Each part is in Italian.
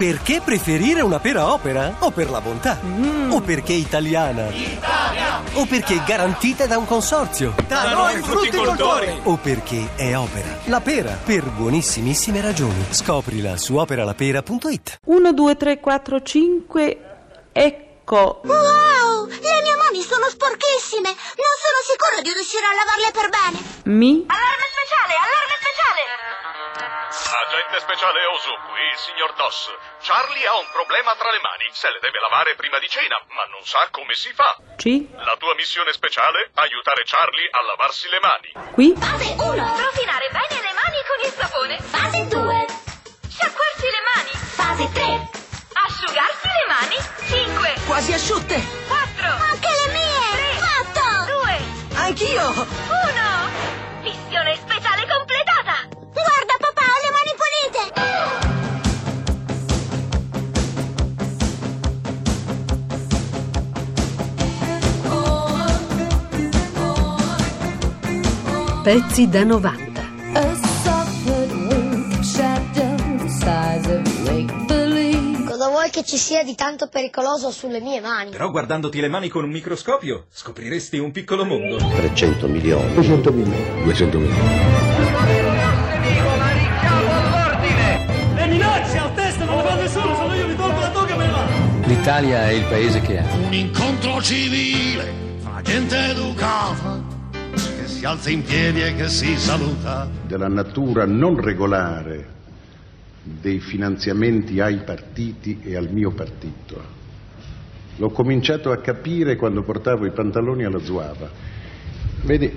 Perché preferire una pera opera? O per la bontà? O perché italiana? Italia! O perché garantita da un consorzio? Da noi frutticoltori! O perché è opera? La pera, per buonissimissime ragioni. Scoprila su operalapera.it 1, 2, 3, 4, 5, ecco. Wow! Le mie mani sono sporchissime! Non sono sicura di riuscire a lavarle per bene! Mi, Allarme speciale Osu, qui il signor Doss. Charlie ha un problema tra le mani. Se le deve lavare prima di cena, ma non sa come si fa. C, La tua missione speciale? Aiutare Charlie a lavarsi le mani. qui, Fase 1! Rovinare bene le mani con il sapone! Fase 2! Sciacquarsi le mani. Fase 3! Asciugarsi le mani. 5, Quasi asciutte! 4, Anche le mie! Fatto! 2, Anch'io! 1. Pezzi da 90. A soft wing shadow the size of make believe. Cosa vuoi che ci sia di tanto pericoloso sulle mie mani? Però guardandoti le mani con un microscopio scopriresti un piccolo mondo. 300 milioni. 200 milioni. 200 milioni. Le minacce al test non le fa nessuno, sono io, mi tolgo la toga me ne vado! L'Italia è il paese che è. Un incontro civile fra gente educata si alza in piedi e che si saluta. della natura non regolare dei finanziamenti ai partiti e al mio partito. L'ho cominciato a capire quando portavo i pantaloni alla Zuava. Vedi,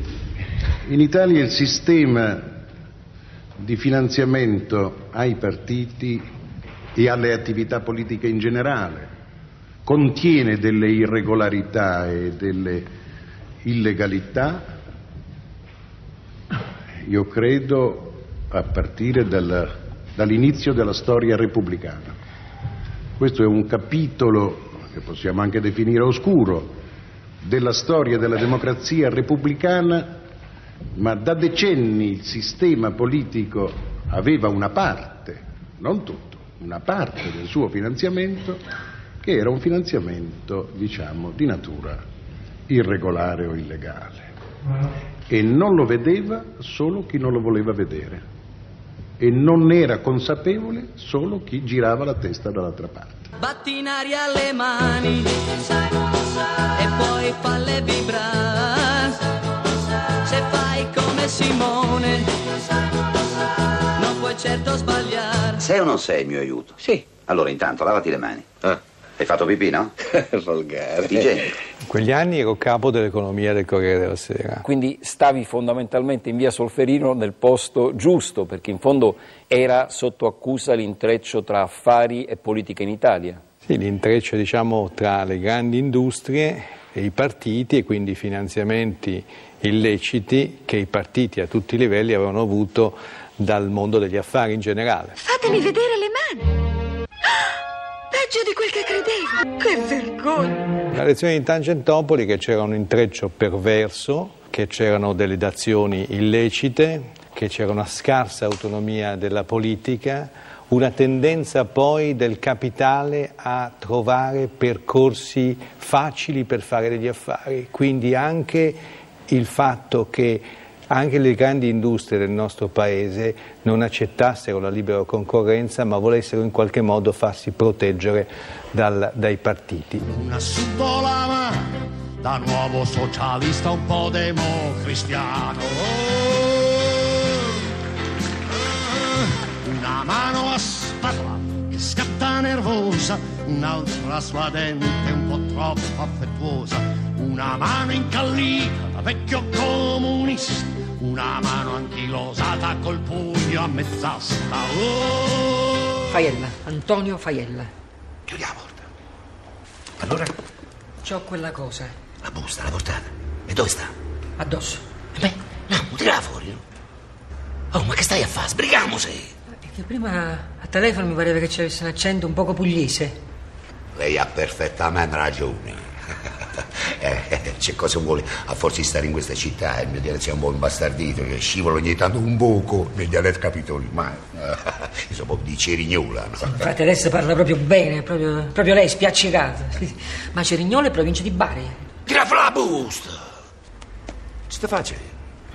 in Italia il sistema di finanziamento ai partiti e alle attività politiche in generale contiene delle irregolarità e delle illegalità io credo a partire dal- dall'inizio della storia repubblicana. Questo è un capitolo che possiamo anche definire oscuro della storia della democrazia repubblicana, ma da decenni il sistema politico aveva una parte, non tutto, una parte del suo finanziamento che era un finanziamento, diciamo, di natura irregolare o illegale e non lo vedeva solo chi non lo voleva vedere e non era consapevole solo chi girava la testa dall'altra parte. Batti in aria le mani e poi falle vibrare. Se fai come Simone, non puoi certo sbagliare. Sei o non sei il mio aiuto? Sì. Allora intanto lavati le mani. Hai fatto pipì, no? Volgare. Igienico. In quegli anni ero capo dell'economia del Corriere della Sera. Quindi stavi fondamentalmente in via Solferino nel posto giusto, perché in fondo era sotto accusa l'intreccio tra affari e politica in Italia. Sì, l'intreccio diciamo tra le grandi industrie e i partiti e quindi i finanziamenti illeciti che i partiti a tutti i livelli avevano avuto dal mondo degli affari in generale. Fatemi vedere le mani. Peggio di quel che credevo. Che vergogna. La lezione di Tangentopoli che c'era un intreccio perverso, che c'erano delle dazioni illecite, che c'era una scarsa autonomia della politica, una tendenza poi del capitale a trovare percorsi facili per fare degli affari, quindi anche il fatto che anche le grandi industrie del nostro paese non accettassero la libera concorrenza ma volessero in qualche modo farsi proteggere dal- dai partiti. Una subdolama da nuovo socialista un po' democristiano. Una mano a spatola che scatta nervosa, un'altra suadente un po' troppo affettuosa, una mano incallita da vecchio comunista, una mano anchilosata col pugno a mezz'asta. Oh! Faiella, Antonio Faiella. Chiudi la porta. Allora, C'ho quella cosa la busta, la portata. E dove sta? addosso. Beh, no, tirala fuori. no? Oh, ma che stai a fare? Sbrigamosi! Che prima a telefono mi pareva che c'avesse un accento un poco pugliese. Lei ha perfettamente ragione. Eh, c'è cosa vuole a forza di stare in questa città il mio dialetto è un po' imbastardito che scivola ogni tanto un poco nel dialetto capitoli ma eh, proprio di Cerignola no? Infatti adesso parla proprio bene, proprio, proprio lei, spiaccicata. Ma Cerignola è provincia di Bari. tira fra la busta ci sta facendo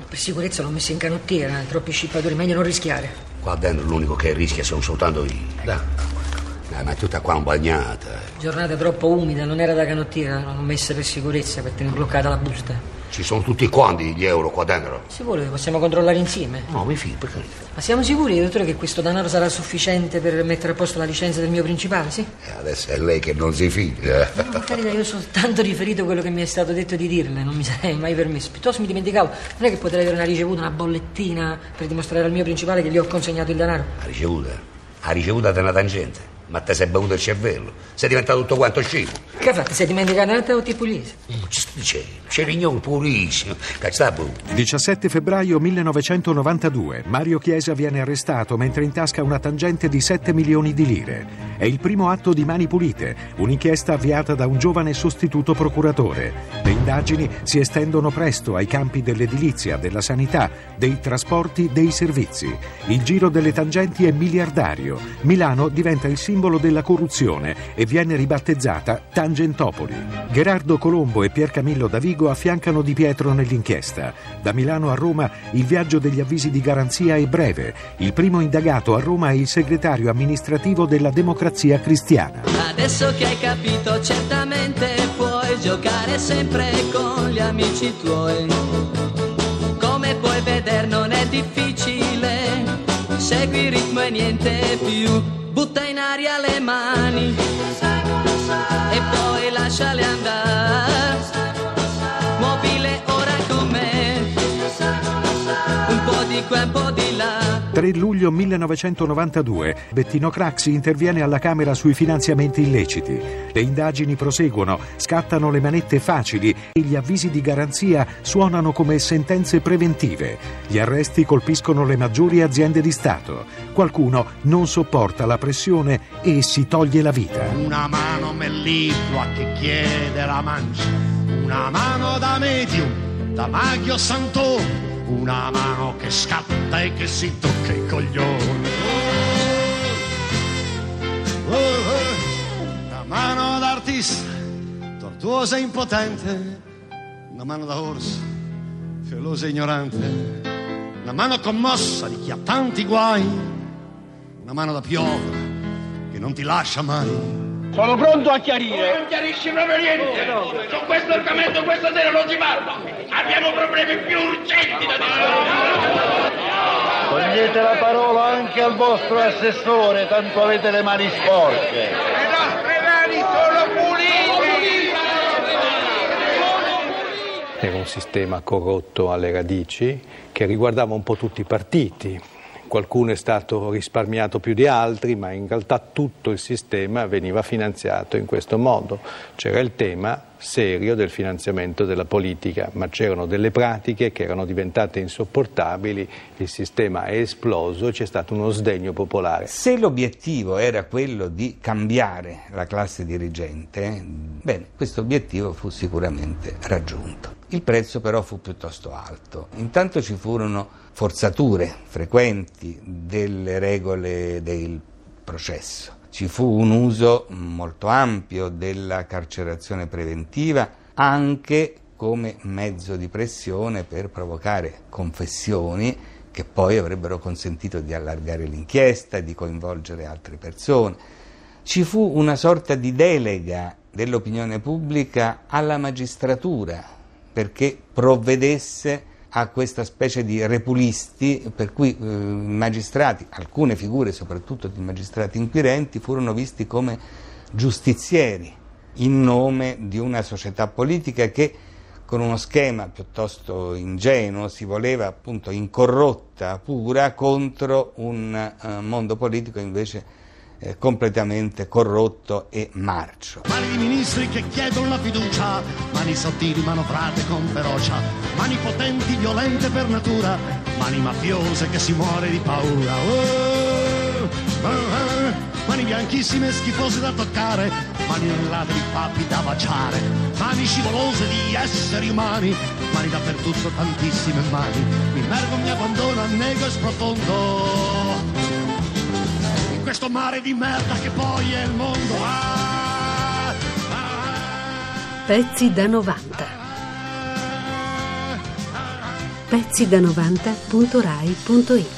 Per sicurezza l'ho messo in canottiera, troppi scippatori, meglio non rischiare. qua dentro l'unico che rischia sono soltanto io dai Dai, ma è tutta qua bagnata Giornata troppo umida, non era da canottiera, l'ho messa per sicurezza per tenere bloccata la busta. ci sono tutti quanti gli euro qua dentro Se vuole possiamo controllare insieme. no mi fido per carità Ma siamo sicuri, dottore, che questo denaro sarà sufficiente per mettere a posto la licenza del mio principale, sì? E adesso è lei che non si fida No, per carità, io ho soltanto riferito quello che mi è stato detto di dirle, non mi sarei mai permesso. Piuttosto mi dimenticavo, non è che potrei avere una ricevuta, una bollettina per dimostrare al mio principale che gli ho consegnato il denaro. ha ricevuta ha ricevuta da una tangente ma te sei bevuto il cervello sei diventato tutto quanto scemo Che fatto? Sei dimenticato o ti pugliese? ci dicendo Cerignola purissimo che sta bu 17 febbraio 1992. Mario Chiesa viene arrestato mentre intasca una tangente di 7 milioni di lire. È il primo atto di Mani Pulite, un'inchiesta avviata da un giovane sostituto procuratore. Le indagini si estendono presto ai campi dell'edilizia, della sanità, dei trasporti, dei servizi. Il giro delle tangenti è miliardario. Milano diventa il simbolo della corruzione e viene ribattezzata Tangentopoli. Gerardo Colombo e Pier Camillo Davigo affiancano Di Pietro nell'inchiesta. Da Milano a Roma il viaggio degli avvisi di garanzia è breve. Il primo indagato a Roma è il segretario amministrativo della Democrazia Cristiana. Adesso che hai capito certamente puoi giocare sempre con gli amici tuoi. Come puoi vedere non è difficile, segui il ritmo e niente più. Butta in aria le mani e poi lasciale andare. Un po' di qua, un po' di là. 3 luglio 1992 Bettino Craxi interviene alla Camera sui finanziamenti illeciti. Le indagini proseguono, scattano le manette facili e gli avvisi di garanzia suonano come sentenze preventive. Gli arresti colpiscono le maggiori aziende di Stato. Qualcuno non sopporta la pressione e si toglie la vita. Una mano melliflua che chiede la mancia, una mano da medium, da maghio santone, una mano che scatta e che si tocca i coglioni. Oh, oh, Una mano d'artista, tortuosa e impotente, una mano da orso, felosa e ignorante, una mano commossa di chi ha tanti guai, una mano da piovra che non ti lascia mai. Sono pronto a chiarire. Non chiarisci proprio niente. Su questo argomento questa sera non si parla. Abbiamo problemi più urgenti da discutere. Togliete la parola anche al vostro assessore, tanto avete le mani sporche. Le nostre mani sono pulite. Era un sistema corrotto alle radici che riguardava un po' tutti i partiti. Qualcuno è stato risparmiato più di altri, ma in realtà tutto il sistema veniva finanziato in questo modo. C'era il tema serio del finanziamento della politica, ma c'erano delle pratiche che erano diventate insopportabili, il sistema è esploso, c'è stato uno sdegno popolare. Se l'obiettivo era quello di cambiare la classe dirigente, bene, questo obiettivo fu sicuramente raggiunto. Il prezzo però fu piuttosto alto. Intanto ci furono forzature frequenti delle regole del processo. Ci fu un uso molto ampio della carcerazione preventiva anche come mezzo di pressione per provocare confessioni che poi avrebbero consentito di allargare l'inchiesta di coinvolgere altre persone. Ci fu una sorta di delega dell'opinione pubblica alla magistratura perché provvedesse a questa specie di repulisti per cui eh, magistrati, alcune figure soprattutto di magistrati inquirenti, furono visti come giustizieri in nome di una società politica che con uno schema piuttosto ingenuo si voleva appunto incorrotta, pura, contro un eh, mondo politico invece eh, completamente corrotto e marcio. Mani di ministri che chiedono la fiducia, mani sottili manovrate con ferocia, mani potenti violente per natura, mani mafiose che si muore di paura. Oh, oh, oh, mani bianchissime schifose da toccare, mani nellate di papi da baciare, mani scivolose di esseri umani, mani dappertutto, tantissime mani, mi immergo, mi abbandono, annego e sprofondo questo mare di merda che poi è il mondo. Ah, Pezzi da 90. Pezzi da 90.rai.it